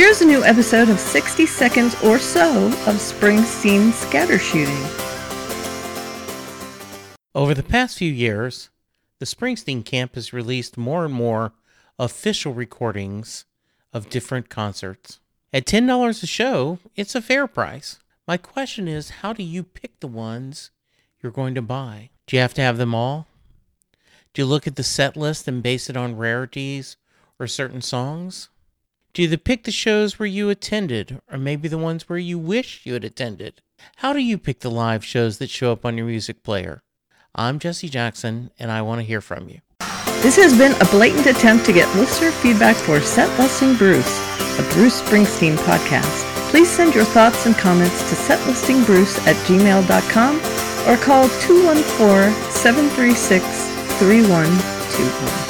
Here's a new episode of 60 Seconds or So of Springsteen Skattershooting. Over the past few years, the Springsteen camp has released more and more official recordings of different concerts. At $10 a show, it's a fair price. My question is how do you pick the ones you're going to buy? Do you have to have them all? Do you look at the set list and base it on rarities or certain songs? Do you pick the shows where you attended, or maybe the ones where you wish you had attended? How do you pick the live shows that show up on your music player? I'm Jesse Jackson, and I want to hear from you. This has been a blatant attempt to get listener feedback for Set Listing Bruce, a Bruce Springsteen podcast. Please send your thoughts and comments to setlistingbruce at gmail.com or call 214 736 3121.